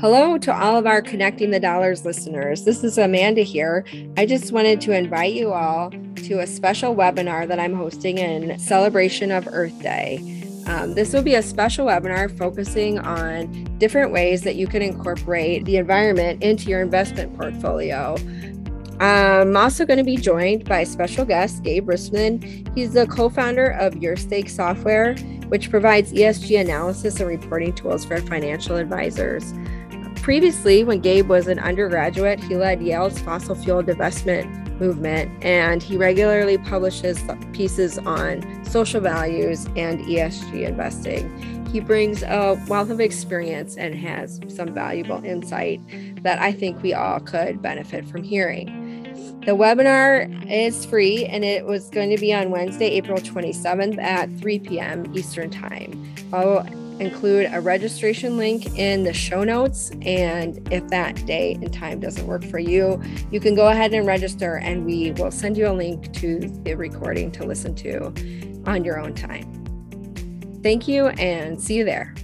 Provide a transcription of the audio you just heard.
Hello to all of our Connecting the Dollars listeners. This is Amanda here. I just wanted to invite you all to a special webinar that I'm hosting in celebration of Earth Day. Um, this will be a special webinar focusing on different ways that you can incorporate the environment into your investment portfolio. I'm also going to be joined by special guest Gabe Rissman. He's the co founder of Your Stake Software, which provides ESG analysis and reporting tools for financial advisors. Previously, when Gabe was an undergraduate, he led Yale's fossil fuel divestment movement, and he regularly publishes pieces on social values and ESG investing. He brings a wealth of experience and has some valuable insight that I think we all could benefit from hearing. The webinar is free and it was going to be on Wednesday, April 27th at 3 p.m. Eastern Time. I'll include a registration link in the show notes. And if that date and time doesn't work for you, you can go ahead and register, and we will send you a link to the recording to listen to on your own time. Thank you and see you there.